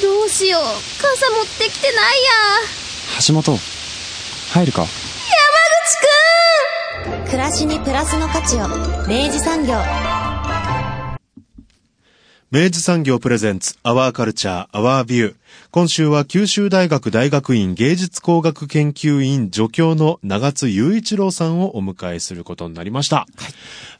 どうしよう。傘持ってきてないや。橋本、入るか？山口くん！暮らしにプラスの価値を。明治産業。明治産業プレゼンツアワーカルチャーアワービュー今週は九州大学大学院芸術工学研究院助教の長津雄一郎さんをお迎えすることになりました。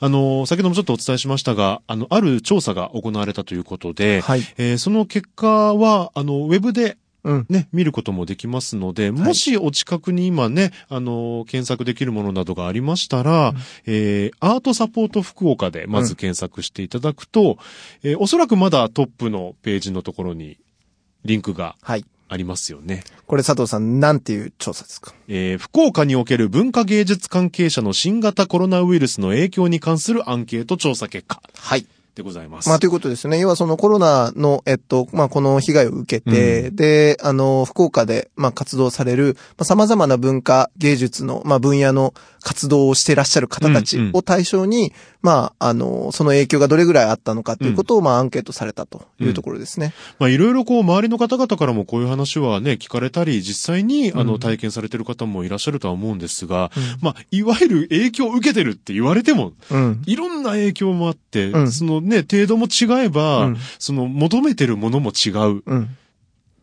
あの、先ほどもちょっとお伝えしましたが、あの、ある調査が行われたということで、はい。えーその結果は、あの、ウェブでうん。ね、見ることもできますので、もしお近くに今ね、あの、検索できるものなどがありましたら、えーアートサポート福岡でまず検索していただくと、えーおそらくまだトップのページのところにリンクがはい。ありますよね。これ佐藤さん、なんていう調査ですか？えー福岡における文化芸術関係者の新型コロナウイルスの影響に関するアンケート調査結果はい。でございます。まあ、ということですね。要はそのコロナの、えっと、まあ、この被害を受けて、で、あの、福岡で、まあ、活動される、まあ、様々な文化、芸術の、まあ、分野の活動をしていらっしゃる方たちうんうんを対象に、まあ、あの、その影響がどれぐらいあったのかということを、まあ、アンケートされたというところですね。まあいろいろこう周りの方々からもこういう話はね、聞かれたり、実際にあの体験されてる方もいらっしゃるとは思うんですが、まあいわゆる影響を受けてるって言われても、うん。いろんな影響もあって、うんそのね、程度も違えば、うんその求めてるものも違う。っうん。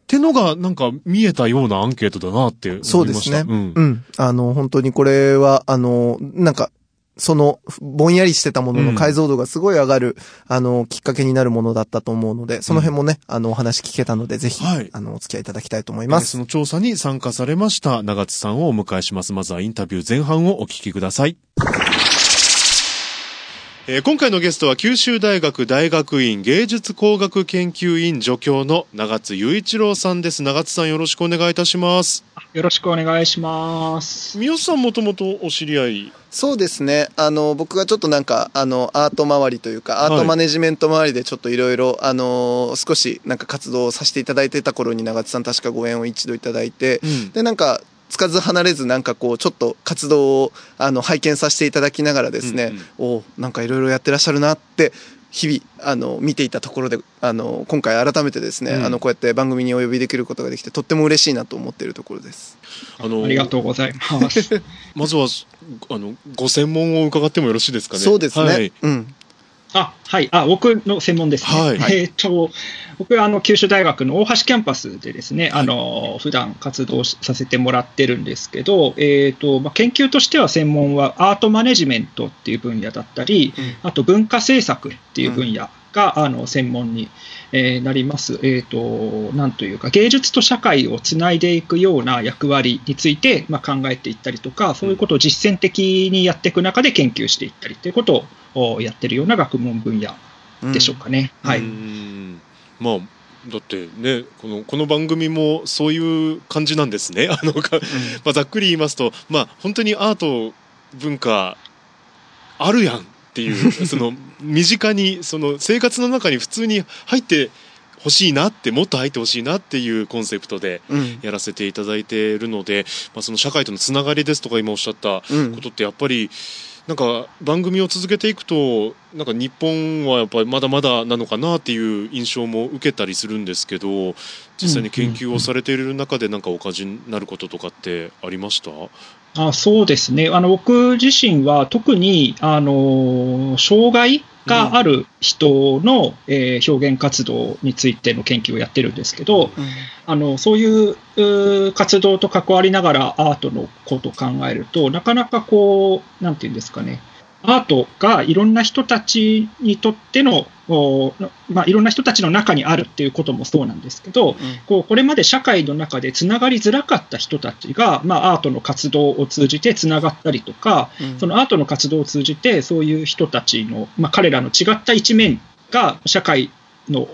てのがなんか見えたようなアンケートだなって思いました。そうですね。うんうん。あの、本当にこれは、あの、なんか、その、ぼんやりしてたものの解像度がすごい上がる、あの、きっかけになるものだったと思うので、その辺もね、あの、お話聞けたので、ぜひ、はいあの、お付き合いいただきたいと思います。の調査に参加されました長津さんをお迎えします。まずはインタビュー前半をお聞きください。えー今回のゲストは九州大学大学院芸術工学研究院助教の長津雄一郎さんです。長津さんよろしくお願いいたします。よろしくお願いします。三好さんもともとお知り合い？そうですね。あの、僕がちょっとなんか、あの、アート周りというか、アートマネジメント周りでちょっといろいろ、あの、少しなんか活動をさせていただいてた頃に長津さん確かご縁を一度いただいて、うんで、なんか、つかず離れずなんかこう、ちょっと活動を、あの、拝見させていただきながらですね、おなんかいろいろやってらっしゃるなって、日々、あの、見ていたところで、あの、今回改めてですね、うんあの、こうやって番組にお呼びできることができて、とっても嬉しいなと思っているところです。あのありがとうございます。まずは、あの、ご専門を伺ってもよろしいですかね？そうですね。はい。うん。あ、はい。あ、僕の専門ですね。はいえっ、と、僕はあの、九州大学の大橋キャンパスでですね、あの、普段活動しさせてもらってるんですけど、えっ、と、まあ、研究としては専門はアートマネジメントっていう分野だったり、あと文化政策っていう分野が、あの、専門に、えーなります。えっ、と、なんというか、芸術と社会をつないでいくような役割について、まあ、考えていったりとか、そういうことを実践的にやっていく中で研究していったりということをやってるような学問分野でしょうかね。はうい。んまあ、だってね、この、この番組もそういう感じなんですね。あの、かまあ、ざっくり言いますと、まあ、本当にアート、文化、あるやんっていう、その、身近に、その、生活の中に普通に入ってほしいなって、もっと入ってほしいなっていうコンセプトでうん。やらせていただいているので、まあ、その社会とのつながりですとか今おっしゃったうんことってやっぱり、なんか番組を続けていくとなんか日本はやっぱりまだまだなのかなっていう印象も受けたりするんですけど実際に研究をされている中でなんかお感じになることとかってありました？あそうですね。あの、僕自身は特に、あの、障害がある人の、えー表現活動についての研究をやってるんですけど、あの、そういう活動と関わりながらアートのことを考えると、なかなかこう、なんていうんですかね、アートがいろんな人たちにとっての、おまあ、いろんな人たちの中にあるっていうこともそうなんですけど、こうこれまで社会の中でつながりづらかった人たちが、まあ、アートの活動を通じてつながったりとか、そのアートの活動を通じてそういう人たちの、まあ、彼らの違った一面が社会の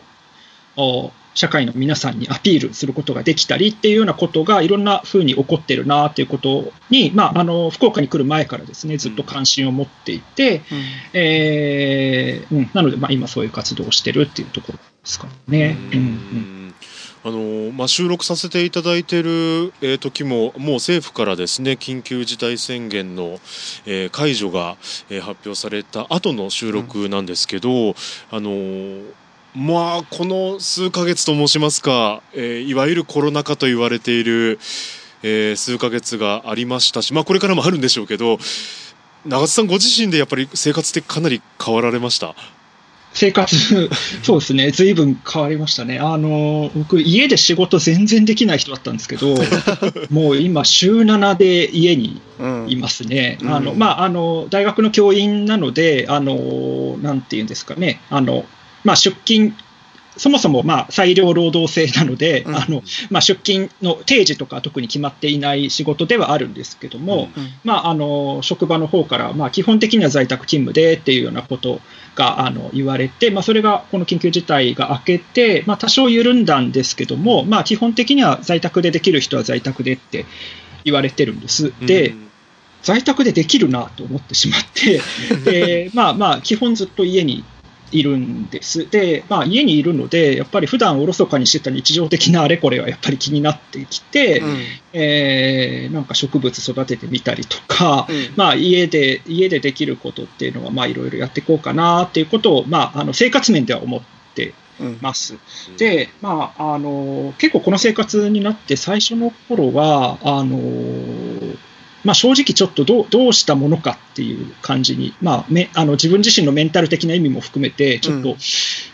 お社会の皆さんにアピールすることができたりっていうようなことがいろんな風に起こってるなっていうことに、まあ、あの福岡に来る前からですねずっと関心を持っていて、えーうん、なので、まあ、今そういう活動をしてるっていうところですかね。うん。うんあのまあ、収録させていただいている、えー、時ももう政府からですね緊急事態宣言の、えー、解除が、えー、発表された後の収録なんですけど、うん、あのまあこの数ヶ月と申しますか、えー、いわゆるコロナ禍と言われている、えー、数ヶ月がありましたし、まあ、これからもあるんでしょうけど長津さんご自身でやっぱり生活ってかなり変わられました？生活、そうですね、ずいぶん変わりましたね。あの、僕、家で仕事全然できない人だったんですけど、もう今、週7で家にいますね。うん、あの、まあ、あの、大学の教員なので、あの、なんていうんですかね、あの、まあ、出勤そもそもまあ裁量労働制なので、うん、あのまあ、出勤の定時とか特に決まっていない仕事ではあるんですけども、うん、まあ、あの職場の方からまあ基本的には在宅勤務でっていうようなことがあの言われて、まあ、それがこの緊急事態が明けて、まあ、多少緩んだんですけども、まあ、基本的には在宅でできる人は在宅でって言われてるんです。で、うん。在宅でできるなと思ってしまって、でまあまあ、基本ずっと家にいるんです。で、まあ、家にいるので、やっぱり普段おろそかにしてた日常的なあれこれはやっぱり気になってきて、うん、えー、なんか植物育ててみたりとか、うん、まあ、家で、家でできることっていうのは、まあ、いろいろやっていこうかなっていうことを、まあ、あの生活面では思ってます。うん、で、まあ、あの、結構この生活になって最初の頃は、あの、まあ、正直ちょっとどうどうしたものかっていう感じに、まあ、めあの自分自身のメンタル的な意味も含めて、ちょっと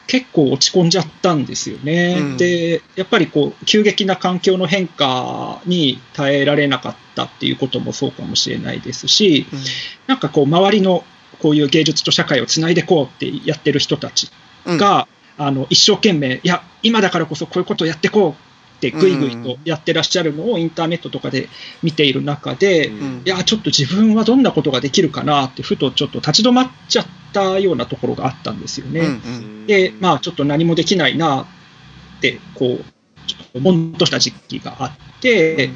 結構落ち込んじゃったんですよね。うん、で、やっぱりこう、急激な環境の変化に耐えられなかったっていうこともそうかもしれないですし、うん、なんかこう、周りのこういう芸術と社会をつないでいこうってやってる人たちが、うん、あの一生懸命、いや、今だからこそこういうことをやっていこうってぐいぐいとやってらっしゃるのをインターネットとかで見ている中で、うん、いや、ちょっと自分はどんなことができるかなって、ふとちょっと立ち止まっちゃったようなところがあったんですよね。うんうん、で、まあ、ちょっと何もできないなって、こう、ちょっとぼんとした時期があって、うん、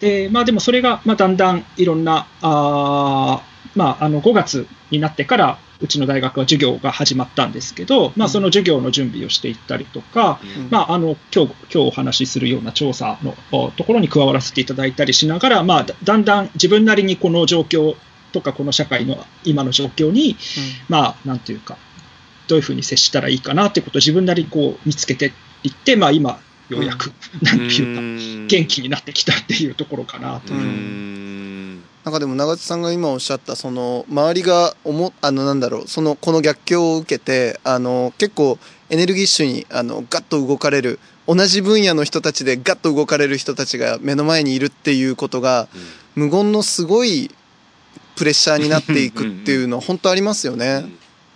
で、まあでもそれが、まあだんだんいろんな、あまあ、あの5月になってからうちの大学は授業が始まったんですけど、まあ、その授業の準備をしていったりとか、うん、まあ、あの今日今日お話しするような調査のところに加わらせていただいたりしながら、まあ、だんだん自分なりにこの状況とかこの社会の今の状況に、うん、まあなんていうかどういうふうに接したらいいかなということを自分なりにこう見つけていって、まあ、今ようやく、うん、なんていうか元気になってきたっていうところかなと。いう。なんかでも長津さんが今おっしゃったその周りが思あのなんだろうそのこの逆境を受けてあの結構エネルギッシュにあのガッと動かれる同じ分野の人たちでガッと動かれる人たちが目の前にいるっていうことが、無言のすごいプレッシャーになっていくっていうのは本当ありますよね。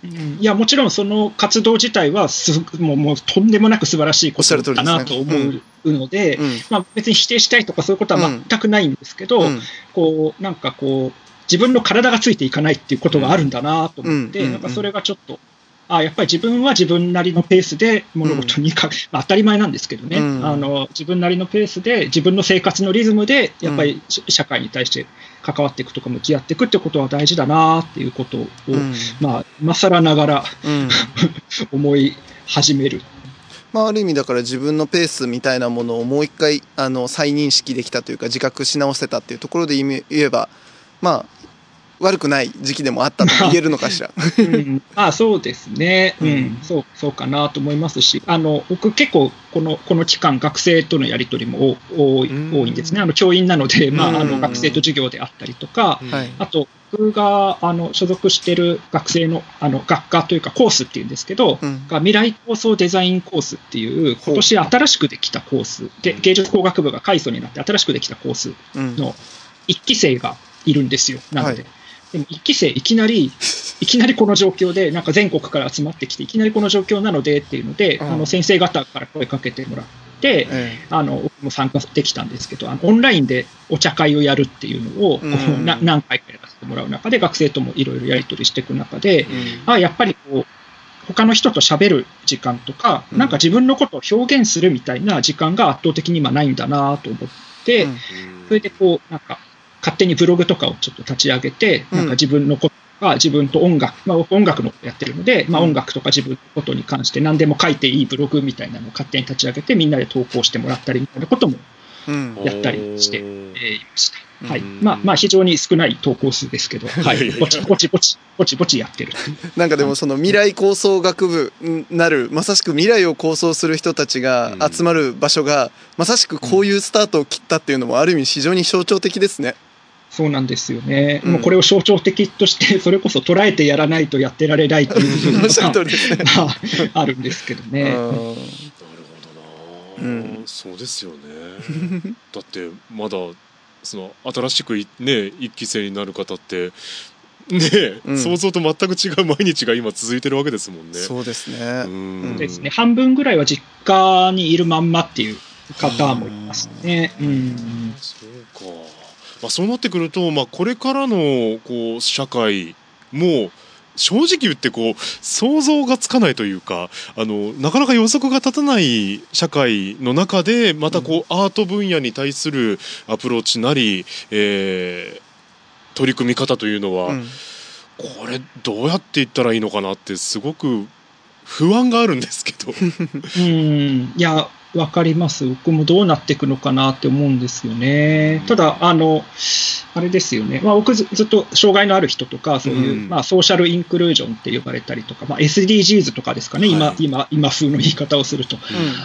いやもちろんその活動自体はすもうもうとんでもなく素晴らしいことだなと思うので、うん。まあ、別に否定したいとかそういうことは全くないんですけど、うん、こうなんかこう自分の体がついていかないっていうことがあるんだなと思って、なんかそれがちょっとあやっぱり自分は自分なりのペースで物事にか、うん、当たり前なんですけどね、うん、あの、自分なりのペースで、自分の生活のリズムで、やっぱり社会に対して関わっていくとか向き合っていくってことは大事だなっていうことを、うん、まあ、今更ながら 思い始める。まあ、ある意味だから自分のペースみたいなものをもう一回あの再認識できたというか自覚し直せたっていうところで言えばまあ悪くない時期でもあったと 言えるのかしら？うん、あそうですね、うん、うん、そう、そうかなと思いますし、あの僕、結構この、この期間、学生とのやり取りも多い,、多いんですね、あの教員なので、まあ、あの学生と授業であったりとか、あと、僕があの所属している学生のあの学科というかコースっていうんですけど、うん、が未来構想デザインコースっていう、今年新しくできたコース、で芸術工学部が改装になって新しくできたコースの1期生がいるんですよ、なので。はいでも1期生いきなり、いきなりこの状況で、なんか全国から集まってきて、いきなりこの状況なのでっていうので、うん、あの先生方から声かけてもらって、あの僕も参加できたんですけど、あのオンラインでお茶会をやるっていうのを、何回かやらせてもらう中で、学生ともいろいろやり取りしていく中で、うん、あやっぱりこう他の人と喋る時間とか、うん。なんか自分のことを表現するみたいな時間が圧倒的に今ないんだなと思って、うん。それでこう、なんか、勝手にブログとかをちょっと立ち上げて、うんなんか自分のことが自分と音楽、まあ僕音楽のことやってるので、まあうん音楽とか自分のことに関して何でも書いていいブログみたいなのを勝手に立ち上げてみんなで投稿してもらったりみたいなこともうんやったりしていました。はい。うんまあまあ非常に少ない投稿数ですけど、はいぼちぼちぼち、ぼちぼちやってる。なんかでもその未来構想学部になるまさしく未来を構想する人たちが集まる場所がまさしくこういうスタートを切ったっていうのもある意味非常に象徴的ですね。そうなんですよね。うんもうこれを象徴的として、それこそ捉えてやらないとやってられないという 部がああるんですけどね。うんなるほどな、うんそうですよね だってまだその新しくいね一期生になる方ってねえ、うん想像と全く違う毎日が今続いてるわけですもんね。そうですね。うんですね。半分ぐらいは実家にいるまんまっていう方もいますね。うん。そうか、まあ、そうなってくると、まあ、これからのこう社会も正直言ってこう想像がつかないというかあのなかなか予測が立たない社会の中でまたこう、アート分野に対するアプローチなり、えー取り組み方というのは、うんこれどうやっていったらいいのかなってすごく不安があるんですけど。うん。いや、わかります。僕もどうなっていくのかなって思うんですよね。ただ、あの、あれですよね。まあ、僕ずずっと障害のある人とか、そういう、うんまあ、ソーシャルインクルージョンって呼ばれたりとか、まあ、SDGs とかですかね。今、はい今、今風の言い方をすると。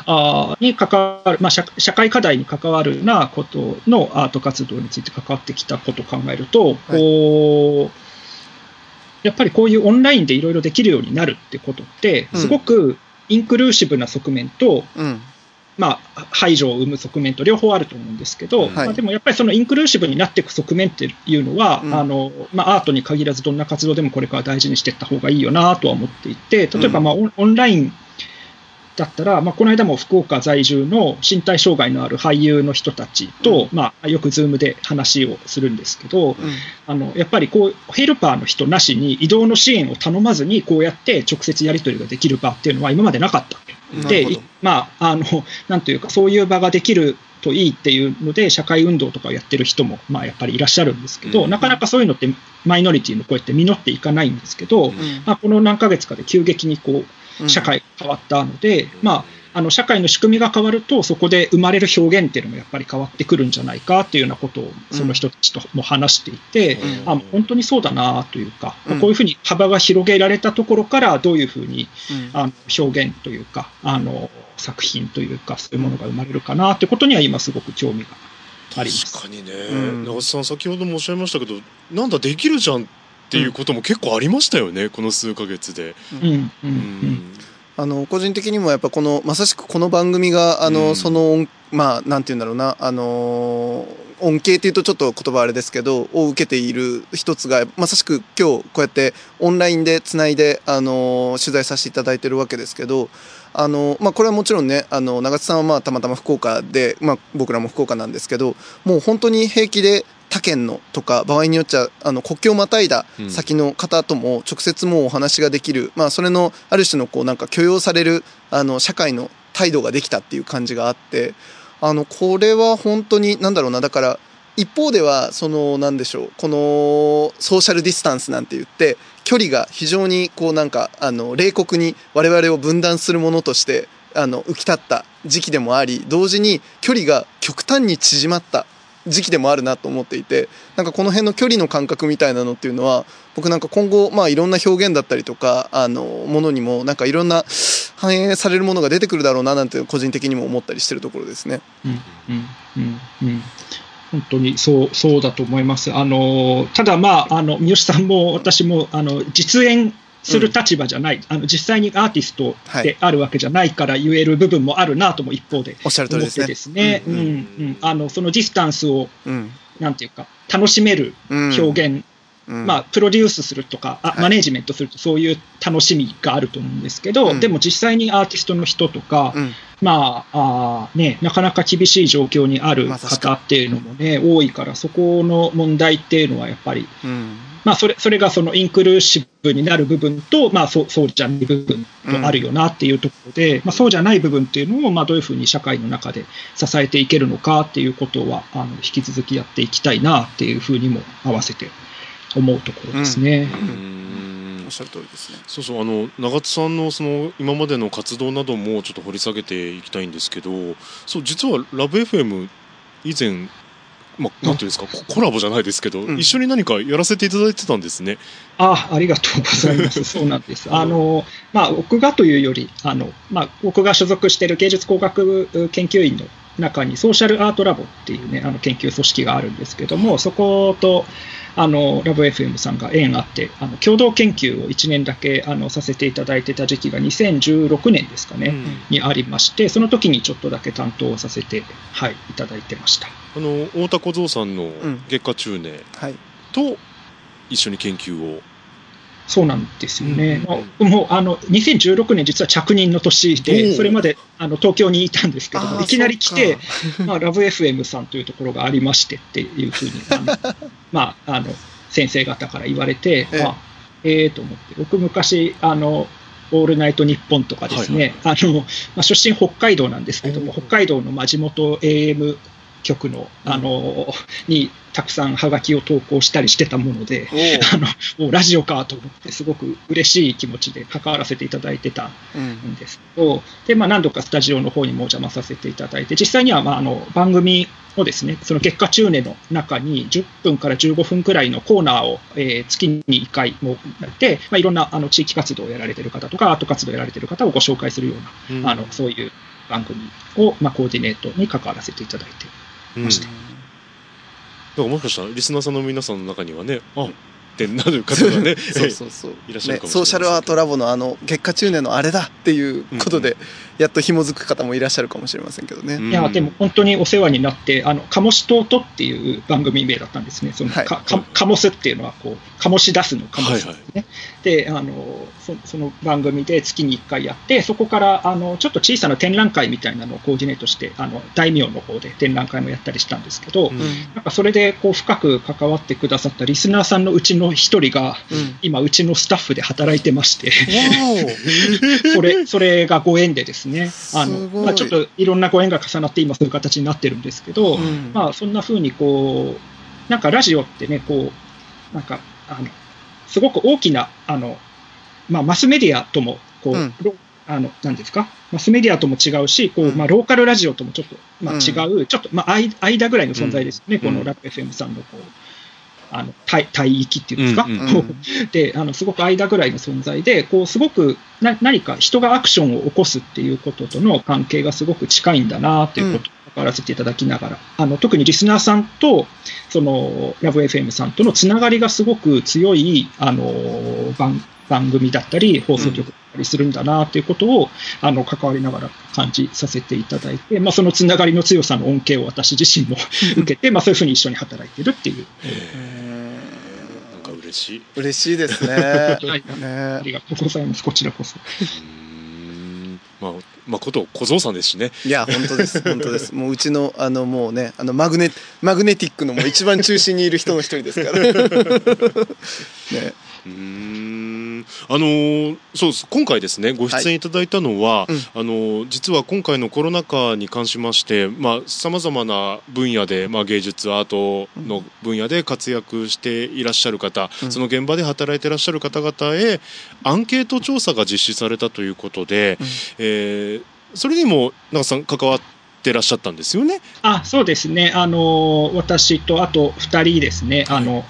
あーに関わる、まあ社、社会課題に関わるなことのアート活動について関わってきたことを考えると、こう、やっぱりこういうオンラインでいろいろできるようになるってことって、うんすごくインクルーシブな側面と、うんまあ、排除を生む側面と両方あると思うんですけど、はい。まあ、でもやっぱりそのインクルーシブになっていく側面っていうのは、うん。あのまあ、アートに限らずどんな活動でもこれから大事にしていった方がいいよなとは思っていて、例えば、まあオンラインだったら、まあ、この間も福岡在住の身体障害のある俳優の人たちと、まあ、よくズームで話をするんですけど、うん。あのやっぱりこうヘルパーの人なしに移動の支援を頼まずにこうやって直接やり取りができる場っていうのは今までなかった。で、まあ、あの、なんというか、そういう場ができるといいっていうので、社会運動とかをやってる人も、まあ、やっぱりいらっしゃるんですけど、うん。なかなかそういうのってマイノリティの声って実っていかないんですけど、うん。まあ、この何ヶ月かで急激にこうん。う、社会が変わったので、まあ、あの社会の仕組みが変わると、そこで生まれる表現っていうのもやっぱり変わってくるんじゃないかっていうようなことを、その人たちとも話していて、うん。あ本当にそうだなというか、うん。こういうふうに幅が広げられたところから、どういうふうにうん。あの表現というか、あの作品というか、そういうものが生まれるかなということには今すごく興味があります。確かにね、うん。長瀬さん先ほどもおっしゃいましたけどなんだできるじゃんっていうことも結構ありましたよね、この数ヶ月で。うん、うんあの個人的にもやっぱこのまさしくこの番組があの、うん。その音まあなんて言うんだろうなあの恩恵っていうとちょっと言葉あれですけどを受けている一つがまさしく今日こうやってオンラインでつないであの取材させていただいてるわけですけどあの、まあ、これはもちろんねあの長津さんはまあたまたま福岡で、まあ、僕らも福岡なんですけどもう本当に平気で他県のとか場合によっちゃあの国境をまたいだ先の方とも直接もうお話ができる、まあ、それのある種のこうなんか許容されるあの社会の態度ができたっていう感じがあってあのこれは本当になんだろうなだから一方ではそのなんでしょうこのソーシャルディスタンスなんて言って距離が非常にこうなんかあの冷酷に我々を分断するものとしてあの浮き立った時期でもあり同時に距離が極端に縮まった時期でもあるなと思っていてなんかこの辺の距離の感覚みたいなのっていうのは僕なんか今後まあいろんな表現だったりとかあのものにもなんかいろんな反映されるものが出てくるだろうななんて個人的にも思ったりしてるところですね。うんうんうんうん本当にそうそうだと思います。あのただ、まあ、あの三好さんも私もあの実演する立場じゃない、あの実際にアーティストであるわけじゃないから言える部分もあるなとも一方でおっしゃる通り思ですね。ってですね、そのディスタンスをうん。なんていうか楽しめるうん。表現うん。まあ、プロデュースするとか、あはい。マネージメントすると、そういう楽しみがあると思うんですけど、うん。でも実際にアーティストの人とか、うん。まああーね、なかなか厳しい状況にある方っていうのもね、多いから、そこの問題っていうのはやっぱり、うん。まあ、それそれがそのインクルーシブになる部分と、まあ、そうそうじゃない部分とあるよなっていうところで、まあ、そうじゃない部分っていうのを、まあ、どういうふうに社会の中で支えていけるのかっていうことは、あの引き続きやっていきたいなっていうふうにも合わせて思うところですね。うーんおっしゃる通りですねそうそうあの長津さんのその今までの活動などもちょっと掘り下げていきたいんですけどそう実はラブ f m 以前まあ、なんていうんですかココラボじゃないですけど、うん一緒に何かやらせていただいてたんですね。あありがとうございます。そうなんです。あの、まあ、僕がというより、あの、まあ、僕が所属している芸術工学部研究員の中にソーシャルアートラボっていうね、あの研究組織があるんですけども、そこと、あの、ラブ FM さんが縁あって、あの、共同研究を1年だけ、あの、させていただいてた時期が2016年ですかね、にありまして、その時にちょっとだけ担当させて、はい、いただいてました。あの太田小僧さんのん。月下中年はい。と一緒に研究を、そうなんですよね。うんまあもうあの2016年、実は着任の年おで、うそれまであの東京にいたんですけども、いきなり来てそ、まあ、ラブ FM さんというところがありましてっていうふうに、あの まあ、あの先生方から言われて、ええ。あええと思って、僕、昔あの、オールナイトニッポンとかですね、あのまあ、出身北海道なんですけども、お北海道のまあ地元 AM 局のあの、にたくさんハガキを投稿したりしてたもので、あのもうラジオかと思って、すごく嬉しい気持ちで関わらせていただいてたうんんですけど、でまあ、何度かスタジオの方にもお邪魔させていただいて、実際には、まあ、あの番組をですね、その月下中年の中に10分から15分くらいのコーナーを、えー月に1回もやって、まあ、いろんなあの地域活動をやられている方とか、アート活動をやられている方をご紹介するような、うん。あのそういう番組を、まあ、コーディネートに関わらせていただいて。うん、だからもしかしたらリスナーさんの皆さんの中にはねあってなる方がね そうそうそう。いらっしゃるかもしれませんけどねソーシャルアートラボのあの月下中年のあれだっていうことで、やっと紐づく方もいらっしゃるかもしれませんけどね、うん。いや、でも本当にお世話になって、あの、カモシトートっていう番組名だったんですね。その、はい。かかカモスっていうのは、こう、醸し出すのカモスですね。はい。で、あのそ、その番組で月に1回やって、そこから、あの、ちょっと小さな展覧会みたいなのをコーディネートして、あの、大名の方で展覧会もやったりしたんですけど、うん。なんかそれで、こう、深く関わってくださったリスナーさんのうちの一人が、うん。今、うちのスタッフで働いてまして、わそ れ、それがご縁でですね、あの、まあ、ちょっといろんなご縁が重なって今そういう形になってるんですけど、おうん。まあ、そんな風にこう、なんかラジオってね、こう、なんか、あの、すごく大きな、あの、まあ、マスメディアとも、こう、うん。ロあの、なんですか？マスメディアとも違うし、こう、うん。まあ、ローカルラジオともちょっと、まあ、うん。違う、ちょっと、まあ、間間ぐらいの存在ですね、うん。このラップ FM さんの、こう、あの、帯帯域っていうんですか、うんうんで、あの、すごく間ぐらいの存在で、こう、すごくな何か人がアクションを起こすっていうこととの関係がすごく近いんだなっていうことを関わらせていただきながら、あの、特にリスナーさんと、その、ラブ FM さんとのつながりがすごく強い、あの、番、番組だったり、放送局だったりするんだなっていうことを、あの、関わりながら感じさせていただいて、まあ、そのつながりの強さの恩恵を私自身も受けて、まあ、そういうふうに一緒に働いてるっていう。嬉しい。嬉しいですね。はい。あねりがとうございます。こちらこそ。うーん。まあまあこと小僧さんですしね。いや本当です。本当です。もううちのあのもうねあのマグネマグネティックのもう一番中心にいる人の一人ですから。ね。うーんあのーそうです今回ですねご出演いただいたのは、うんあのー実は今回のコロナ禍に関しましてさまざ、まな分野で、まあ、芸術アートの分野で活躍していらっしゃる方、うんその現場で働いていらっしゃる方々へアンケート調査が実施されたということで、うんえーそれにも長さん関わってらっしゃったんですよね？あ、そうですね。あの、私とあと2人ですね。あの、い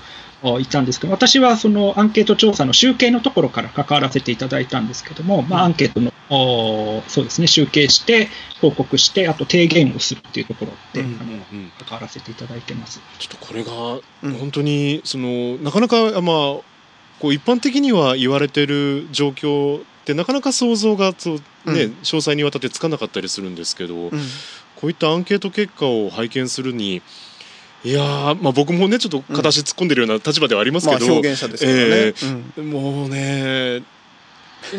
たんですけど、私はそのアンケート調査の集計のところから関わらせていただいたんですけども、まあ、アンケートの、おそうですね、集計して、報告して、あと提言をするっていうところで、うんあのうん。関わらせていただいてます。ちょっとこれがうん。本当にそのなかなかまあこう一般的には言われてる状況ってなかなか想像がそう、ねうん。詳細にわたってつかなかったりするんですけど、うん。こういったアンケート結果を拝見するに、いやーまあ僕もねちょっと片足突っ込んでるような立場ではありますまあけど、表現者ですからね、えうんもうね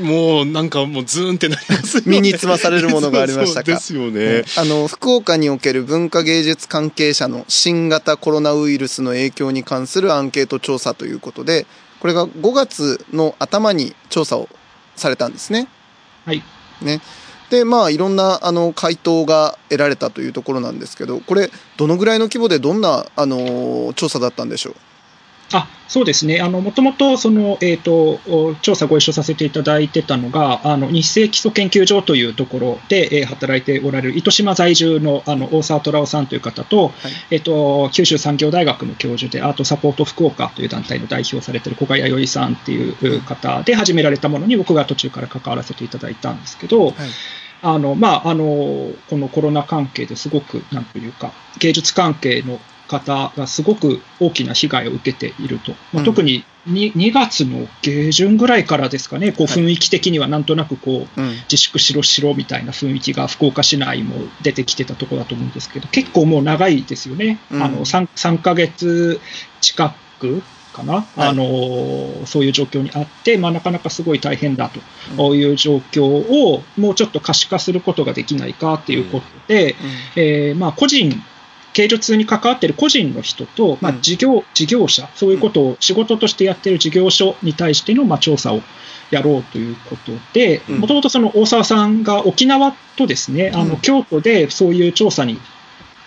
もうなんかもうズーンってなりますよね。身につまされるものがありましたか？そうですよね、あの福岡における文化芸術関係者の新型コロナウイルスの影響に関するアンケート調査ということでこれが5月の頭に調査をされたんですね。はい。ね、でまあいろんなあの回答が得られたというところなんですけどこれどのぐらいの規模でどんなあの調査だったんでしょう？あそうですね、もともとその、えーと、お調査ご一緒させていただいてたのが、あの日清基礎研究所というところで、えー働いておられる糸島在住のあの大沢虎夫さんという方と,、えーと、九州産業大学の教授で、アートサポート福岡という団体の代表をされている小賀弥生さんっていう方で始められたものに、僕が途中から関わらせていただいたんですけど、あのまあ、あのこのコロナ関係ですごく、なんというか、芸術関係の方がすごく大きな被害を受けていると、まあ、特に 2, 2月の下旬ぐらいからですかね、こう雰囲気的にはなんとなくこう、うん。自粛しろしろみたいな雰囲気が福岡市内も出てきてたところだと思うんですけど、結構もう長いですよね、うん。あの 3, 3ヶ月近くかな、あのそういう状況にあって、まあ、なかなかすごい大変だという状況をもうちょっと可視化することができないかということで、えーまあ、個人芸術に関わっている個人の人と、まあうん。事業事業者、そういうことを仕事としてやっている事業所に対してのまあ調査をやろうということで、うん。もともとその大沢さんが沖縄とですね、あうん。の京都でそういう調査に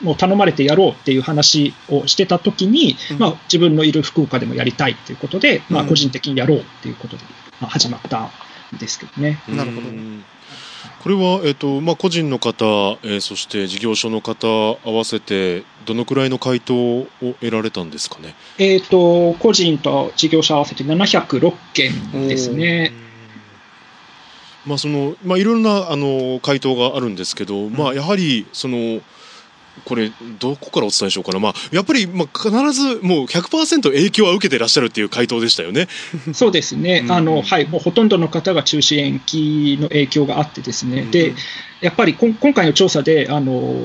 もう頼まれてやろうっていう話をしてたときに、うんまあ、自分のいる福岡でもやりたいということで、まあ、うん個人的にやろうっていうことで、まあ、始まったんですけどね。なるほどうんこれは、えっとまあ、個人の方、えーそして事業所の方合わせてどのくらいの回答を得られたんですかね？えっ、と、個人と事業者合わせて706件ですね。まあそのまあ、いろんなあの回答があるんですけど、まあ、やはりそのこれどこからお伝えしようかな、まあ、やっぱり、まあ、必ずもう100%影響は受けてらっしゃるっていう回答でしたよね。そうですね、うん。あのはい、もうほとんどの方が中止延期の影響があってですね、うん。でやっぱりこん今回の調査であの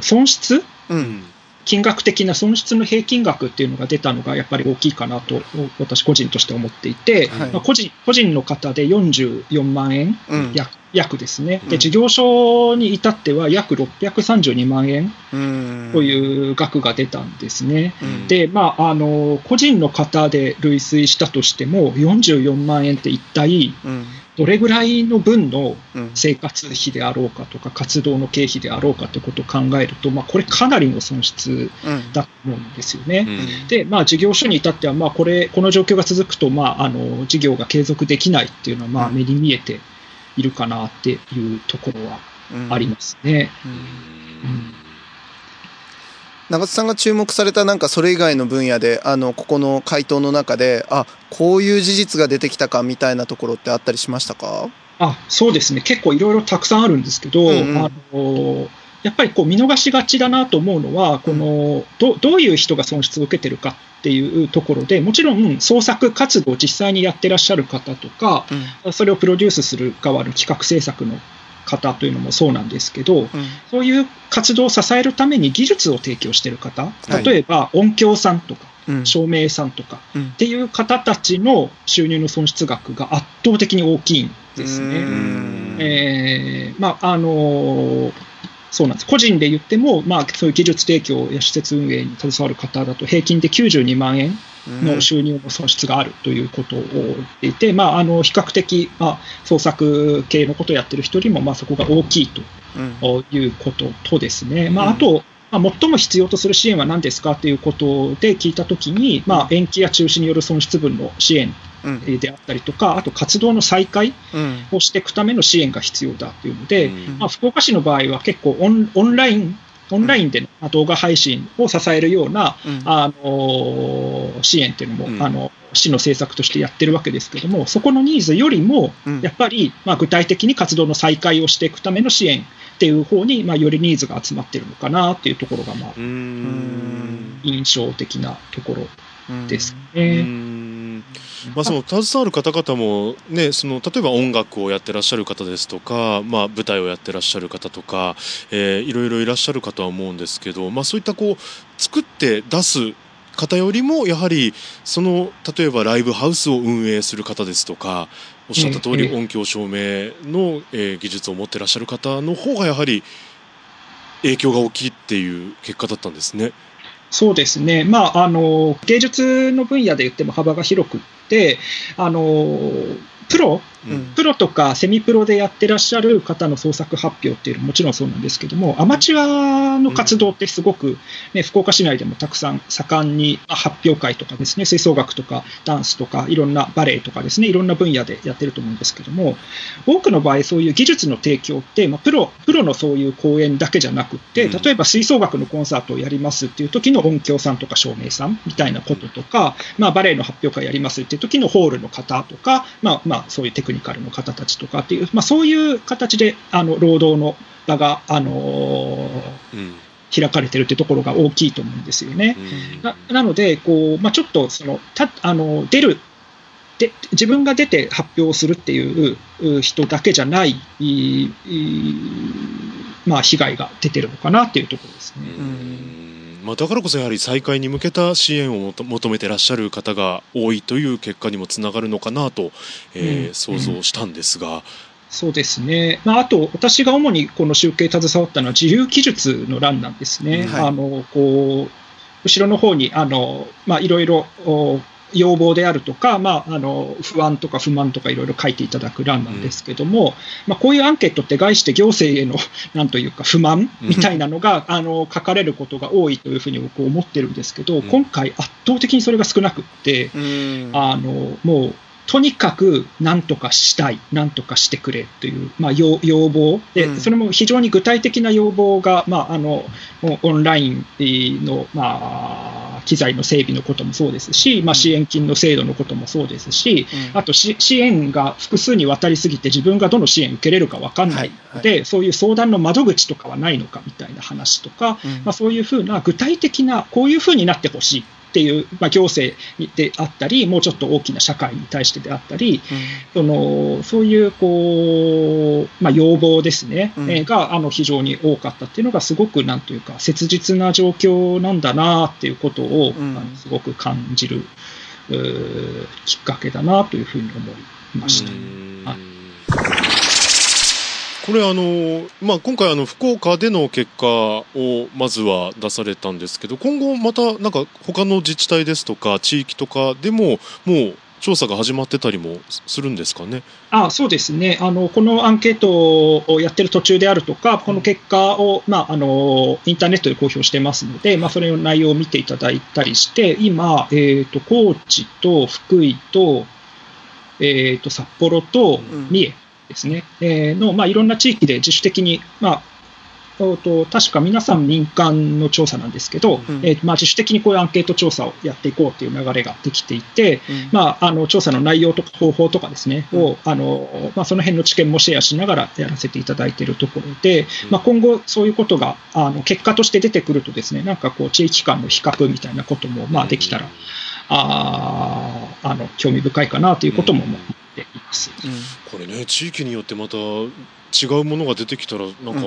損失、うん金額的な損失の平均額っていうのが出たのがやっぱり大きいかなと、私個人として思っていて、はい。まあ、個人個人の方で44万円、うん。約約ですね、うん。で事業所に至っては約632万円うん。という額が出たんですね。うん。で、まあ、あの個人の方で類推したとしても、44万円って一体うんどれぐらいの分のうん。生活費であろうかとか、活動の経費であろうかということを考えると、まあ、これ、かなりの損失うん。だと思うんですよね。うん。で、まあ、事業所に至っては、まあ、これ、この状況が続くと、まあ、あの事業が継続できないっていうのは、まあ、うん。目に見えているかなっていうところはうん。ありますね。うん長津さんが注目されたなんかそれ以外の分野であのここの回答の中であこういう事実が出てきたかみたいなところってあったりしましたか？あそうですね、結構いろいろたくさんあるんですけど、うんうん。あのやっぱりこう見逃しがちだなと思うのは、このどどういう人が損失を受けてるかっていうところで、もちろん創作活動を実際にやってらっしゃる方とか、それをプロデュースする側の企画制作の方というのもそうなんですけど、そういう活動を支えるために技術を提供している方、はい。例えば音響さんとか、うん。照明さんとかうん。っていう方たちの収入の損失額が圧倒的に大きいんですね。うん。えーまああのーそうなんです。個人で言っても、まあ、そういう技術提供や施設運営に携わる方だと平均で92万円の収入の損失があるということを言っていて、まあ、あの比較的、まあ、創作系のことをやってる人よりも、まあ、そこが大きいとうん。いうこととですね、まあ、うん。あと、まあ、最も必要とする支援は何ですかということで聞いたときに、まあ、延期や中止による損失分の支援うんであったりとか、あと活動の再開うん。をしていくための支援が必要だというので、うん。まあ、福岡市の場合は結構オンオンライン、オンラインでのまあ動画配信を支えるような、うん。あの支援っていうのも、うん。あの市の政策としてやってるわけですけども、そこのニーズよりも、うん。やっぱり、まあ、具体的に活動の再開をしていくための支援っていう方に、まあ、よりニーズが集まってるのかなっていうところが、まあう、ん。印象的なところうん。ですうね。ん。まあ、その携わる方々も、ね、その例えば音楽をやってらっしゃる方ですとか、まあ、舞台をやってらっしゃる方とか、えー、いろいろいらっしゃるかとは思うんですけど、まあ、そういったこう作って出す方よりもやはりその例えばライブハウスを運営する方ですとかおっしゃった通り音響照明の、えー、技術を持ってらっしゃる方の方がやはり影響が大きいっていう結果だったんですね。そうですね、まあ、あの芸術の分野で言っても幅が広くって、あのプロ、うん、プロとかセミプロでやってらっしゃる方の創作発表っていうのはもちろんそうなんですけども、アマチュアの活動ってすごく、ね、福岡市内でもたくさん盛んに発表会とかですね、吹奏楽とかダンスとかいろんなバレエとかですね、いろんな分野でやってると思うんですけども、多くの場合そういう技術の提供って、まあ、プロ、プロのそういう公演だけじゃなくって、例えば吹奏楽のコンサートをやりますっていう時の音響さんとか照明さんみたいなこととか、まあ、バレエの発表会やりますっていう時のホールの方とか、まあ、まあ、そういうテクニカルの方たちとかっていう、まあ、そういう形であの労働の場が、あのーうん、開かれてるってところが大きいと思うんですよね。うん、ななのでこう、まあ、ちょっとそのたあの出るで自分が出て発表するっていう人だけじゃないまあ、被害が出てるのかなっていうところですね。まあ、だからこそやはり再開に向けた支援を求めてらっしゃる方が多いという結果にもつながるのかなと、えー、うん、想像したんですが。そうですね、まあ、あと私が主にこの集計携わったのは自由記述の欄なんですね。はい、あのこう後ろの方にあの、まあ、いろいろ要望であるとか、まあ、あの不安とか不満とかいろいろ書いていただく欄なんですけども、うん、まあ、こういうアンケートって概して行政への なんというか不満みたいなのが、うん、あの書かれることが多いというふうに僕思ってるんですけど、うん、今回圧倒的にそれが少なくって、あのもうとにかく何とかしたい、何とかしてくれという、まあ、要要望。で、うん、それも非常に具体的な要望が、まあ、あのオンラインの、まあ、機材の整備のこともそうですし、まあ、支援金の制度のこともそうですし、うん、あと支援が複数に渡りすぎて自分がどの支援受けれるか分かんないので、そういう相談の窓口とかはないのかみたいな話とか、うん、まあ、そういうふうな具体的なこういうふうになってほしいっていう、まあ、行政であったり、もうちょっと大きな社会に対してであったり、うん、そのそういうこう、まあ、要望ですね、うん、があの非常に多かったっていうのが、すごくなんというか、切実な状況なんだなっていうことを、うん、あのすごく感じるきっかけだなというふうに思いました。これあの、まあ、今回あの福岡での結果をまずは出されたんですけど今後またなんか他の自治体ですとか地域とかでももう調査が始まってたりもするんですかね？あそうですねあの、このアンケートをやってる途中であるとか、この結果を、まあ、あのインターネットで公表してますので、まあ、それの内容を見ていただいたりして、今、えーと、高知と福井と,、えーと、札幌と三重。ですね、えー、の、まあ、いろんな地域で自主的に、まあ、と確か皆さん民間の調査なんですけど、うん、えー、まあ、自主的にこういうアンケート調査をやっていこうという流れができていて、うん、まあ、あの調査の内容とか方法とかですね、うん、をあのまあ、その辺の知見もシェアしながらやらせていただいているところで、まあ、今後そういうことがあの結果として出てくるとですねなんかこう地域間の比較みたいなこともまあできたら、ああの興味深いかなということも思っています、これね地域によってまた違うものが出てきたらなんか、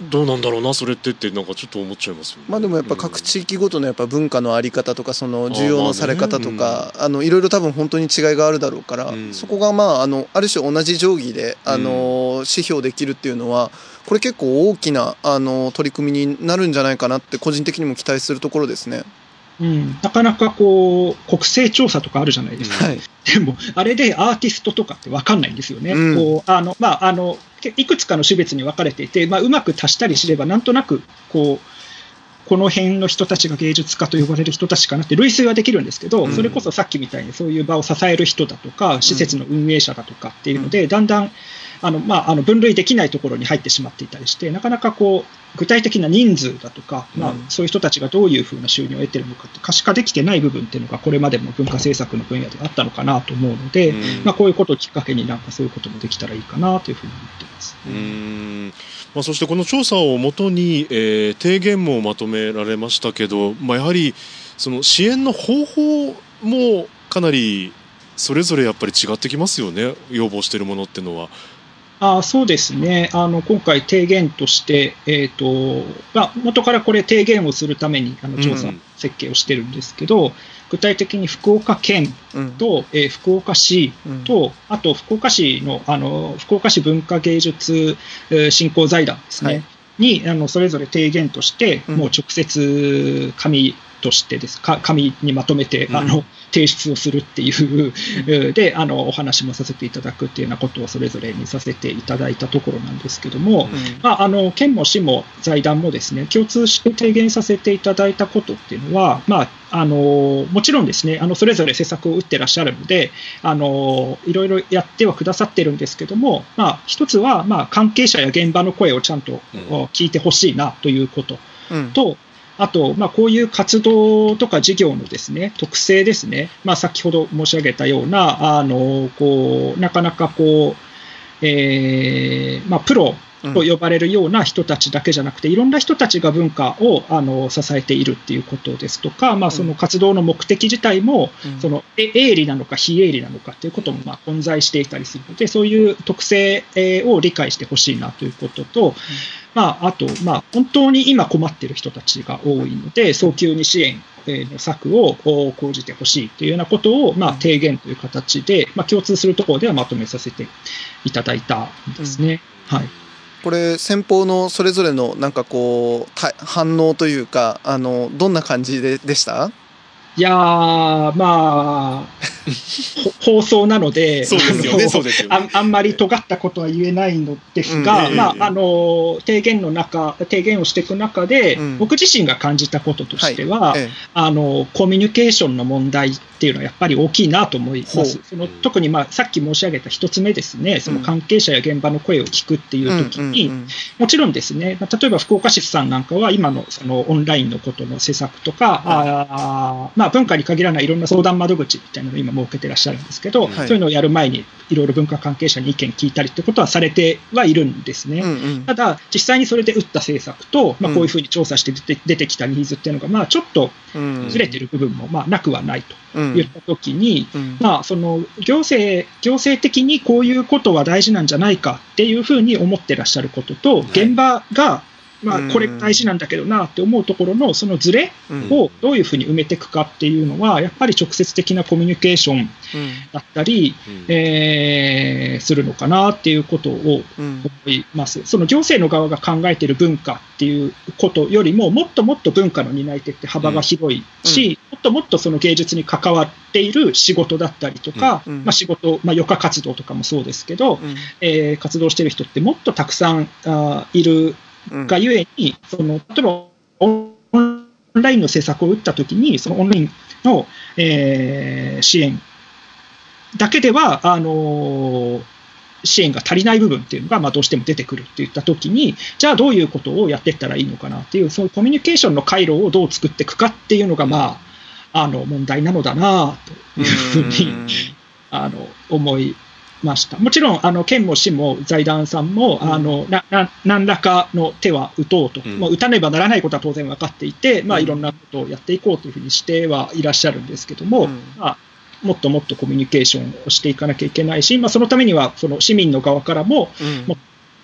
どうなんだろうなそれってってなんかちょっと思っちゃいます、ね、まあでもやっぱ各地域ごとのやっぱ文化のあり方とかその需要のされ方とかあのいろいろ多分本当に違いがあるだろうから、そこがまああのある種同じ定規であの指標できるっていうのはこれ結構大きなあの取り組みになるんじゃないかなって個人的にも期待するところですね。うん、なかなかこう国勢調査とかあるじゃないですか、はい、でもあれでアーティストとかって分かんないんですよね、うん、こうあのまあ、あのいくつかの種別に分かれていて、まあ、うまく足したりすれば、なんとなくこうこの辺の人たちが芸術家と呼ばれる人たちかなって類推はできるんですけど、うん、それこそさっきみたいにそういう場を支える人だとか、施設の運営者だとかっていうので、だんだんあの、まあ、あの分類できないところに入ってしまっていたりして、なかなかこう具体的な人数だとか、まあ、そういう人たちがどういうふうな収入を得ているのかって可視化できてない部分っていうのがこれまでも文化政策の分野であったのかなと思うので、うん、まあ、こういうことをきっかけになんかそういうこともできたらいいかなというふうに思っています。うんまあ、そしてこの調査をもとに、えー、提言もまとめられましたけど、まあ、やはりその支援の方法もかなりそれぞれやっぱり違ってきますよね要望してるものっていうのは。あそうですね。あの今回、提言として、えーとまあ、元からこれ、提言をするためにあの調査うん設計をしてるんですけど、具体的に福岡県うん。と、えー福岡市うん。と、あと福岡市のあの福岡市文化芸術えー振興財団ですね、はい。にあのそれぞれ提言として、うん。もう直接紙としてです。か紙にまとめて、うん。あの提出をするっていう、えーであのお話もさせていただくっていうようなことをそれぞれにさせていただいたところなんですけども、まあ、あの県も市も財団もですね共通して提言させていただいたことっていうのは、まあ、あのもちろんですねあのそれぞれ施策を打ってらっしゃるのであのいろいろやってはくださってるんですけども、まあ、一つは、まあ、関係者や現場の声をちゃんとうん。聞いてほしいなということうん。と、あと、まあ、こういう活動とか事業のですね特性ですね、まあ、先ほど申し上げたような、あのこうなかなかこう、えーまあ、プロと呼ばれるような人たちだけじゃなくて、いろんな人たちが文化をあの支えているっていうことですとか、まあ、その活動の目的自体も、うん。そのえ営利なのか非営利なのかということもまあ混在していたりするので、そういう特性えーを理解してほしいなということと、まあ、あと、まあ、本当に今困っている人たちが多いので、早急に支援えーの策をお講じてほしいというようなことを、まあ、提言という形で、まあ、共通するところではまとめさせていただいたんですね。はい。これ先方のそれぞれのなんかこうた反応というかあのどんな感じででした？いやー、まあ、ほ 放送なので、そうですよね、あんまり尖ったことは言えないのですが、うんまあええあの提言の中、提言をしていく中で、うん。僕自身が感じたこととしては、えあのコミュニケーションの問題っていうのはやっぱり大きいなと思います。その特に、まあ、さっき申し上げた一つ目ですね、その関係者や現場の声を聞くっていえう時に、もちろんですね、まあ例えば福岡市さんなんかは今のそのオンラインのことの施策とか、あーまあ、文化に限らないいろんな相談窓口みたいなのを今設けてらっしゃるんですけど、はい。そういうのをやる前にいろいろ文化関係者に意見聞いたりってことはされてはいるんですね。うんうん。ただ、実際にそれで打った政策と、まあ、うん。こういうふうに調査して出て出てきたニーズっていうのが、まあ、ちょっとうん。ずれてる部分もまあなくはないとうん。言ったときに、うん。まあ、その行政行政的にこういうことは大事なんじゃないかっていうふうに思ってらっしゃることと、現場が、まあうん、これ大事なんだけどなって思うところのそのズレうん。をどういうふうに埋めていくかっていうのは、やっぱり直接的なコミュニケーションだったり、うん。えーするのかなっていうことをうん。思います。その行政の側が考えている文化っていうことよりも、もっともっと文化の担い手って幅が広いし、もっともっとその芸術に関わっている仕事だったりとか、うん。まあ、仕事、まあ、余暇活動とかもそうですけど、うん。えー活動している人ってもっとたくさんあーいるうんがゆえに、その例えばオンラインの政策を打ったときに、そのオンラインの、えー支援だけでは、あのー支援が足りない部分っていうのが、まあ、どうしても出てくるっていったときに、じゃあどういうことをやっていったらいいのかなっていう、そういうコミュニケーションの回路をどう作っていくかっていうのが、まあ、あの問題なのだなというふうに、あの思いました。もちろん、あの県も市も財団さんも、あのなな何らかの手は打とうと、うん。まあ、打たねばならないことは当然分かっていて、まあ、うん。いろんなことをやっていこうというふうにしてはいらっしゃるんですけども、うん。まあ、もっともっとコミュニケーションをしていかなきゃいけないし、まあ、そのためにはその市民の側からも、うん。も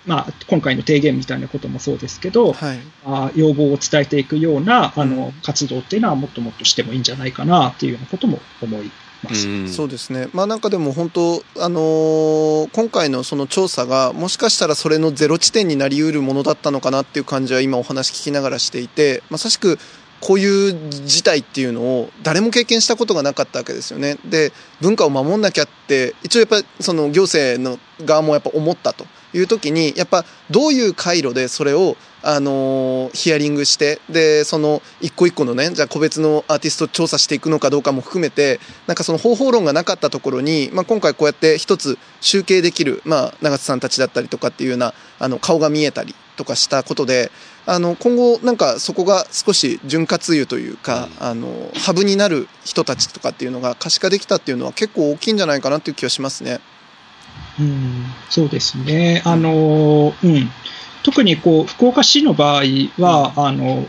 まあ、今回の提言みたいなこともそうですけど、はい。あ要望を伝えていくようなあの、うん。活動っていうのはもっともっとしてもいいんじゃないかなっていうようなことも思い。うんそうですね、まあ、なんかでも本当、あのー今回のその調査が、もしかしたらそれのゼロ地点になりうるものだったのかなっていう感じは、今、お話聞きながらしていて、まさしくこういう事態っていうのを誰も経験したことがなかったわけですよね。で文化を守んなきゃって一応やっぱりその行政の側もやっぱ思ったという時にやっぱどういう回路でそれをあのヒアリングしてでその一個一個のねじゃあ個別のアーティストを調査していくのかどうかも含めてなんかその方法論がなかったところに、まあ、今回こうやって一つ集計できる、まあ、長津さんたちだったりとかっていうようなあの顔が見えたりとかしたことであの今後なんかそこが少し潤滑油というか、あのハブになる人たちとかっていうのが可視化できたっていうのは結構大きいんじゃないかなっていう気がしますね。うん、そうですね。あの、うん。特にこう、福岡市の場合は、あの、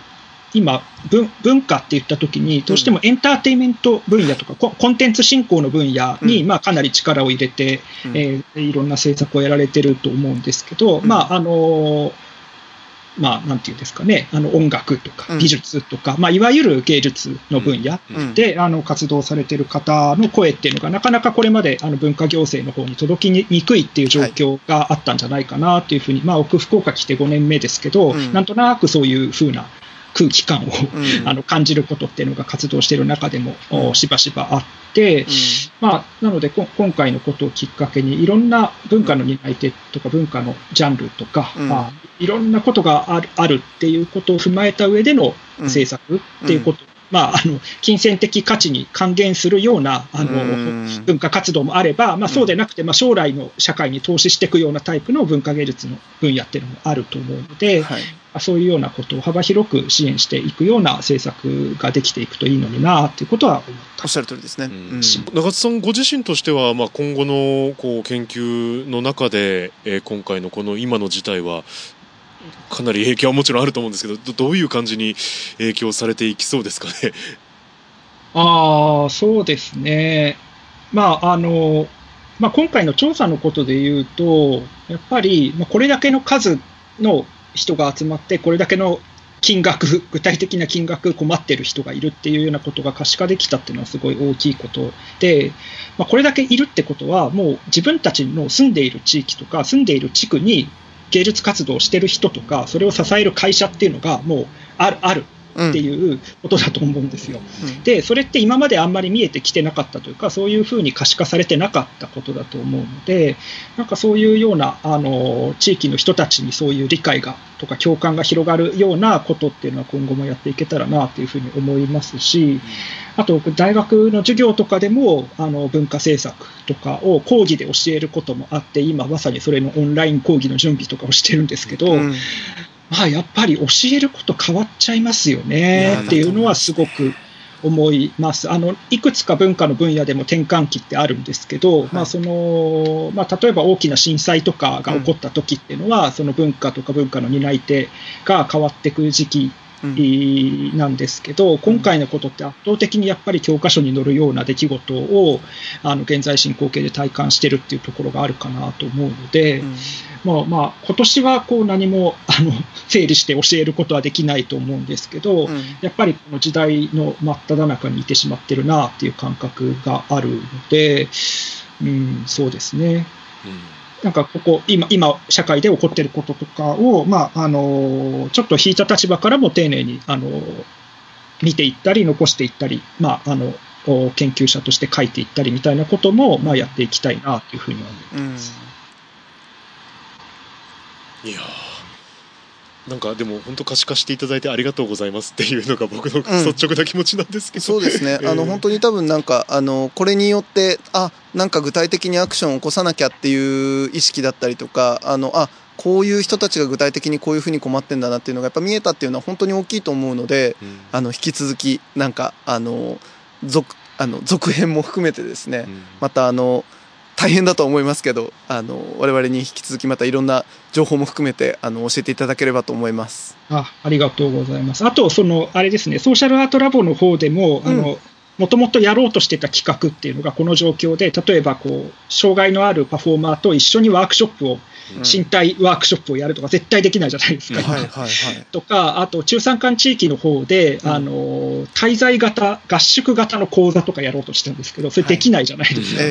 今文、文化って言ったときに、どうしてもエンターテインメント分野とか、ココンテンツ振興の分野に、うん。まあ、かなり力を入れて、うん。えーいろんな政策をやられてると思うんですけど、うん。まあ、あのーまあ、なんていうんですかね、あの音楽とうん。か美術とか、まあ、いわゆる芸術の分野うん。で、あの活動されている方の声っていうのが、なかなかこれまであの文化行政の方に届きにくいっていう状況があったんじゃないかなというふうに、まあ、僕、福岡来て5年目ですけど、うん。なんとなくそういうふうな空気感を、うん。あの感じることっていうのが活動している中でも、しばしばあって、まあ、なのでこ今回のことをきっかけにいろんな文化の担い手とか文化のジャンルとか、うん。まあ、いろんなことがあるあるっていうことを踏まえた上でのうん。政策っていうこと、まあ、あの金銭的価値に還元するようなあの、うん。文化活動もあれば、まあ、そうでなくて、まあ、将来の社会に投資していくようなタイプの文化芸術の分野っていうのもあると思うので、はい。まあそういうようなことを幅広く支援していくような政策ができていくといいのになということは思ったおっしゃる通りですね。うんうん中津さんご自身としては、まあ、今後のこう研究の中で、えー今回のこの今の事態はかなり影響はもちろんあると思うんですけどどどういう感じに影響されていきそうですかね？ああ、そうですね。まあ、あの、まあ、今回の調査のことで言うと、やっぱり、まあ、これだけの数の人が集まって、これだけの金額、具体的な金額困ってる人がいるっていうようなことが可視化できたっていうのはすごい大きいことで、まあ、これだけいるってことは、もう自分たちの住んでいる地域とか、住んでいる地区に芸術活動をしてる人とか、それを支える会社っていうのがもうある、ある。っていうことだと思うんですよ。うんで、それって今まであんまり見えてきてなかったというか、そういうふうに可視化されてなかったことだと思うので、なんかそういうような、あの、地域の人たちにそういう理解が、とか共感が広がるようなことっていうのは今後もやっていけたらなというふうに思いますし、あと、僕大学の授業とかでも、あの、文化政策とかを講義で教えることもあって、今まさにそれのオンライン講義の準備とかをしてるんですけど、うんまあ、やっぱり教えること変わっちゃいますよね。っていうのはすごく思います。あの、いくつか文化の分野でも転換期ってあるんですけど、まあ、その、まあ、例えば大きな震災とかが起こった時っていうのは、その文化とか文化の担い手が変わっていく時期うん。なんですけど、今回のことって圧倒的にやっぱり教科書に載るような出来事を、あの、現在進行形で体感してるっていうところがあるかなと思うので、うんまあまあ、今年はこう何も あの整理して教えることはできないと思うんですけど、うんやっぱりこの時代の真っ只中にいてしまってるなっていう感覚があるので、うん、そうですね。なんかここ、今、今、社会で起こっていることとかを、まあ、あの、ちょっと引いた立場からも丁寧に、あの、見ていったり、残していったり、まあ、あの、お研究者として書いていったりみたいなことも、まあ、やっていきたいなというふうには思ってうんます。いやー。なんかでも本当可視化していただいてありがとうございますっていうのが僕の率直な気持ちなんですけど、そうですね、あのえー本当に多分なんかあのこれによってあなんか具体的にアクションを起こさなきゃっていう意識だったりとかあのあこういう人たちが具体的にこういうふうに困ってんだなっていうのがやっぱ見えたっていうのは本当に大きいと思うのでうん。あの引き続きなんかあの続あの続編も含めてですね、うん。またあの大変だと思いますけどあの我々に引き続きまたいろんな情報も含めてあの教えていただければと思います。あありがとうございます。あと、その、あれですね、ソーシャルアートラボの方でも、あの、もともとやろうとしてた企画っていうのが、この状況で、例えば、こう、障害のあるパフォーマーと一緒にワークショップを、身体ワークショップをやるとか、絶対できないじゃないですか。とか、あと中山間地域の方で、うん。あの、滞在型、合宿型の講座とかやろうとしたんですけど、それできないじゃないですか。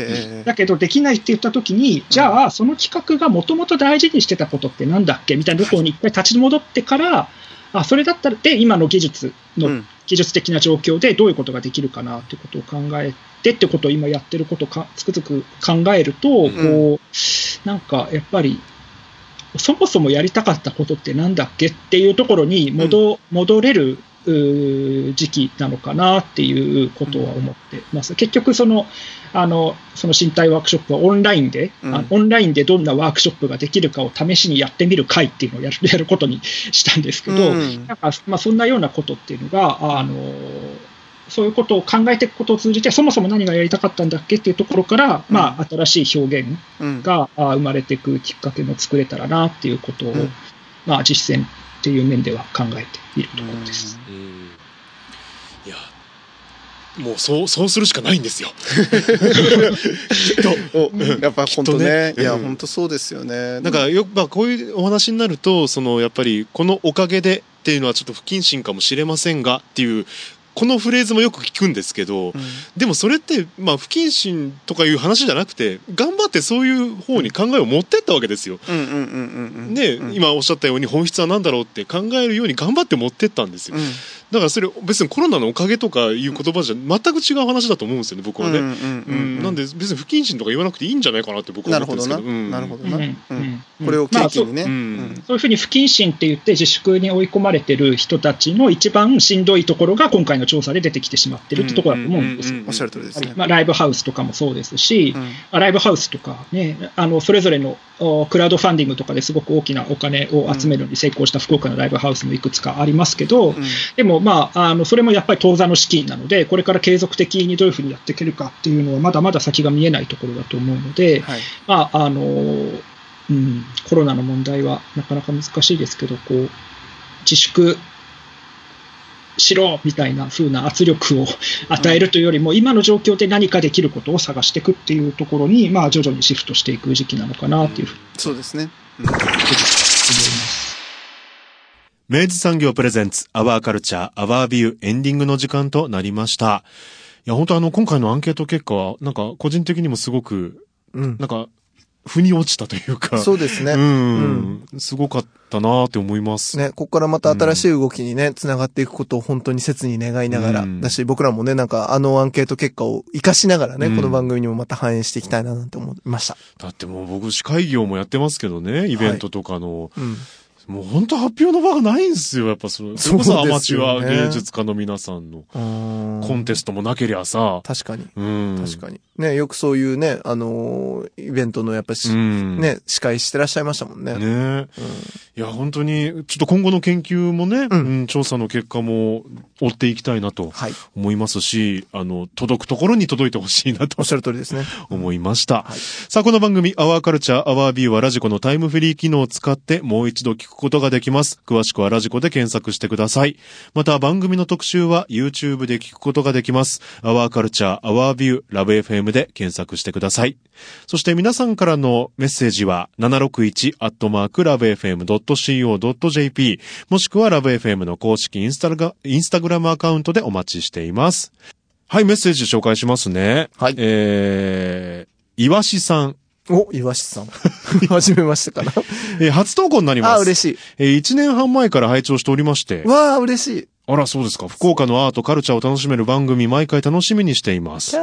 だけど、できないって言ったときに、じゃあ、その企画がもともと大事にしてたことってなんだっけみたいなところに一回立ち戻ってから、あ、それだったら、で、今の技術の、うん技術的な状況でどういうことができるかなってことを考えてってことを今やってることをかつくづく考えると、ん。こう、なんかやっぱり、そもそもやりたかったことってなんだっけっていうところに戻,、戻れる時期なのかなっていうことは思ってます。結局その、あの、その身体ワークショップはオンラインで、うん。オンラインでどんなワークショップができるかを試しにやってみる会っていうのをやる やることにしたんですけど、うん。なんか、まあ、そんなようなことっていうのが、あの、そういうことを考えていくことを通じて、そもそも何がやりたかったんだっけっていうところから、まあ、新しい表現うん。があ生まれていくきっかけも作れたらなっていうことを、うん。まあ、実践っていう面では考えているところです。うん。いやもうそうそうするしかないんですよ。きっと。おやっぱ本当ね。ね。うん。本当そうですよね。なんかよくまあこういうお話になるとそのやっぱりこのおかげでっていうのはちょっと不謹慎かもしれませんがっていうこのフレーズもよく聞くんですけど、うんでもそれってまあ不謹慎とかいう話じゃなくて頑張ってそういう方に考えを持ってったわけですよ。ね、うん今おっしゃったように本質は何だろうって考えるように頑張って持ってったんですよ。うんだからそれ別にコロナのおかげとかいう言葉じゃ全く違う話だと思うんですよね僕はね。なんで別に不謹慎とか言わなくていいんじゃないかなって僕はなるほどな。思ってるんですけど。うん。なるほどなこれを契機にね。まあそういうふうに不謹慎って言って自粛に追い込まれてる人たちの一番しんどいところが今回の調査で出てきてしまってるってところだと思うんですよ。おっしゃる通りですね。まあ、ライブハウスとかもそうですし、ライブハウスとかね、あの、それぞれのおクラウドファンディングとかですごく大きなお金を集めるのに成功した福岡のライブハウスもいくつかありますけど、うん。でもまあ、あの、それもやっぱり当座の資金なので、これから継続的にどういうふうにやっていけるかっていうのはまだまだ先が見えないところだと思うので、はい。まあ、あの、うん、コロナの問題はなかなか難しいですけど、こう、自粛しろみたいな風な圧力を 与えるというよりも、今の状況で何かできることを探していくっていうところに、まあ、徐々にシフトしていく時期なのかなっていうふうにそうですね。思います。明治産業プレゼンツ、アワーカルチャー、アワービュー、エンディングの時間となりました。いや、本当あの、今回のアンケート結果は、なんか、個人的にもすごく、うん。なんか、腑に落ちたというか、そうですね。うん、すごかったなって思います。ね、ここからまた新しい動きにね、つながっていくことを本当に切に願いながら、うん。だし、僕らもね、なんかあのアンケート結果を活かしながらね、うん。この番組にもまた反映していきたいななんて思いました。だってもう僕、司会業もやってますけどね、イベントとかの、うん。もう本当発表の場がないんですよ、やっぱそれ。それこそアマチュア芸術家の皆さんの。ココンテストもなけりゃさ、確かに。うん。確かに。ね、よくそういうね、あのーイベントのやっぱし、うん。ね、司会してらっしゃいましたもんね。ねうんいや、本当に、ちょっと今後の研究もね、ううんん調査の結果も追っていきたいなとはい。思いますし、あの、届くところに届いてほしいなとおっしゃる通りですね。思いました。はいさあ、この番組、アワーカルチャー、アワービューはラジコのタイムフリー機能を使ってもう一度聞くことができます。詳しくはラジコで検索してください。また、番組の特集は YouTube で聞くことができます。アワーカルチャー、アワービュー、ラブ FM で検索してください。そして皆さんからのメッセージは、761アットマークラブ FM.co.jp、もしくはラブ FM の公式インスタグラインスタグラムアカウントでお待ちしています。はい、メッセージ紹介しますね。はいえー、いわしさん。お、岩下さん。初めましてかな。えー初投稿になります。あ、嬉しえー1年半前から拝聴しておりましてい。。わあ、嬉しい。あら、そうですか。福岡のアート、カルチャーを楽しめる番組、毎回楽しみにしています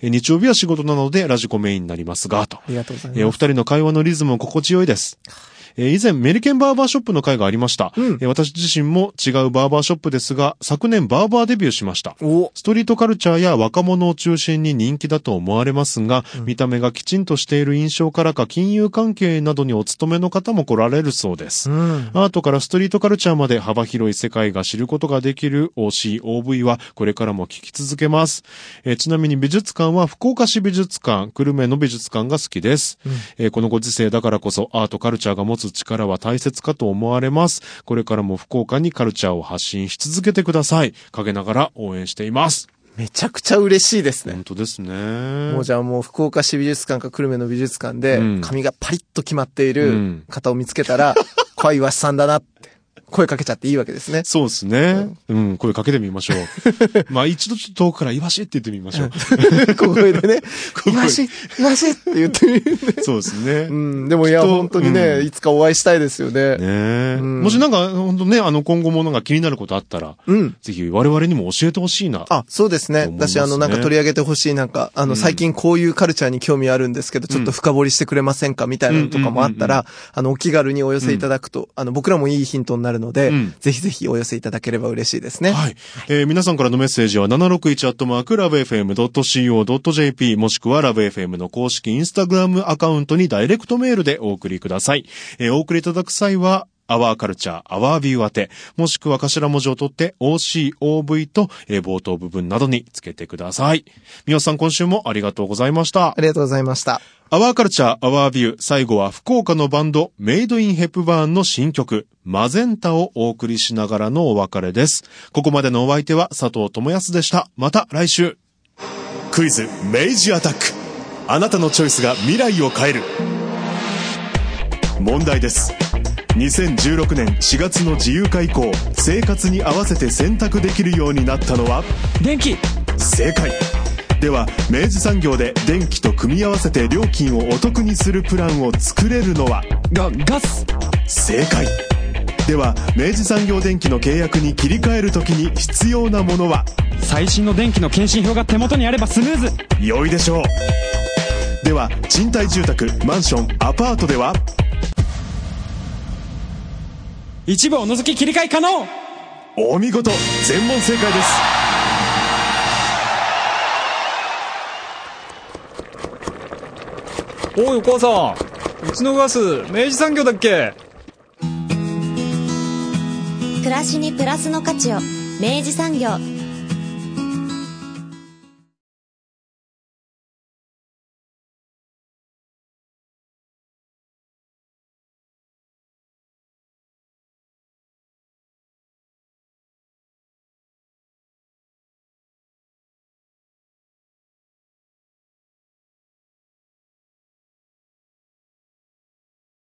日曜日は仕事なので、ラジコメインになりますが、と。ありがとうございます。二人の会話のリズムも心地よいです。えー以前、メリケンバーバーショップの会がありました。うんえー私自身も違うバーバーショップですが、昨年バーバーデビューしました。お、ストリートカルチャーや若者を中心に人気だと思われますが、見た目がきちんとしている印象からか金融関係などにお勤めの方も来られるそうです。うん。アートからストリートカルチャーまで幅広い世界が知ることができる OCOV はこれからも聞き続けます。えーちなみに美術館は福岡市美術館、久留米の美術館が好きです、えーこのご時世だからこそアートカルチャーが持つ力は大切かと思われます。これからも福岡にカルチャーを発信し続けてください。陰ながら応援しています。めちゃくちゃ嬉しいですね。本当ですね。もうじゃあもう福岡市美術館か久留米の美術館でうん髪がパリッと決まっていうるん方を見つけたら、こいわしさんだなって声かけちゃっていいわけですね。そうですね。うん、声かけてみましょう。まあ一度ちょっと遠くからイワシって言ってみましょう。小声でね、いわし、いわしって言ってみるんで。そうですね。うん、でもいや、本当にね、うんいつかお会いしたいですよね。ねえ。うんもしなんか、本当ね、あの、今後もなんか気になることあったら、うん。ぜひ我々にも教えてほしいな。あ、そうですね。私、あの、なんか取り上げてほしい、なんか、あの、うん最近こういうカルチャーに興味あるんですけど、ちょっと深掘りしてくれませんかみたいなのとかもあったうんうんうんら、あの、お気軽にお寄せいただくと、あの、僕らもいいヒントになるのでうん、ぜひぜひお寄せいただければ嬉しいですね。はい。えー皆さんからのメッセージは761アットマークラブ FM.co.jp もしくはラブ FM の公式インスタグラムアカウントにダイレクトメールでお送りください。えーお送りいただく際は、アワーカルチャー、アワービュー宛て、もしくは頭文字を取って OCOV と、えー冒頭部分などにつけてください。みおさん今週もありがとうございましたあ。りがとうございました。アワーカルチャー、アワービュー、最後は福岡のバンド、メイドインヘプバーンの新曲、マゼンタをお送りしながらのお別れです。ここまでのお相手は佐藤智康でした。また来週。クイズ、明治アタック。あなたのチョイスが未来を変える。問題です。2016年4月の自由化以降、生活に合わせて選択できるようになったのは？電気。正解。では明治産業で電気と組み合わせて料金をお得にするプランを作れるのは？が、ガス。正解。では明治産業電機の契約に切り替えるときに必要なものは？最新の電気の検針票が手元にあればスムーズ。良いでしょう。では賃貸住宅マンションアパートでは？一部を除き切り替え可能。お見事。全問正解です。おいお母さん。うちのガス明治産業だっけ？暮らしにプラスの価値を明治産業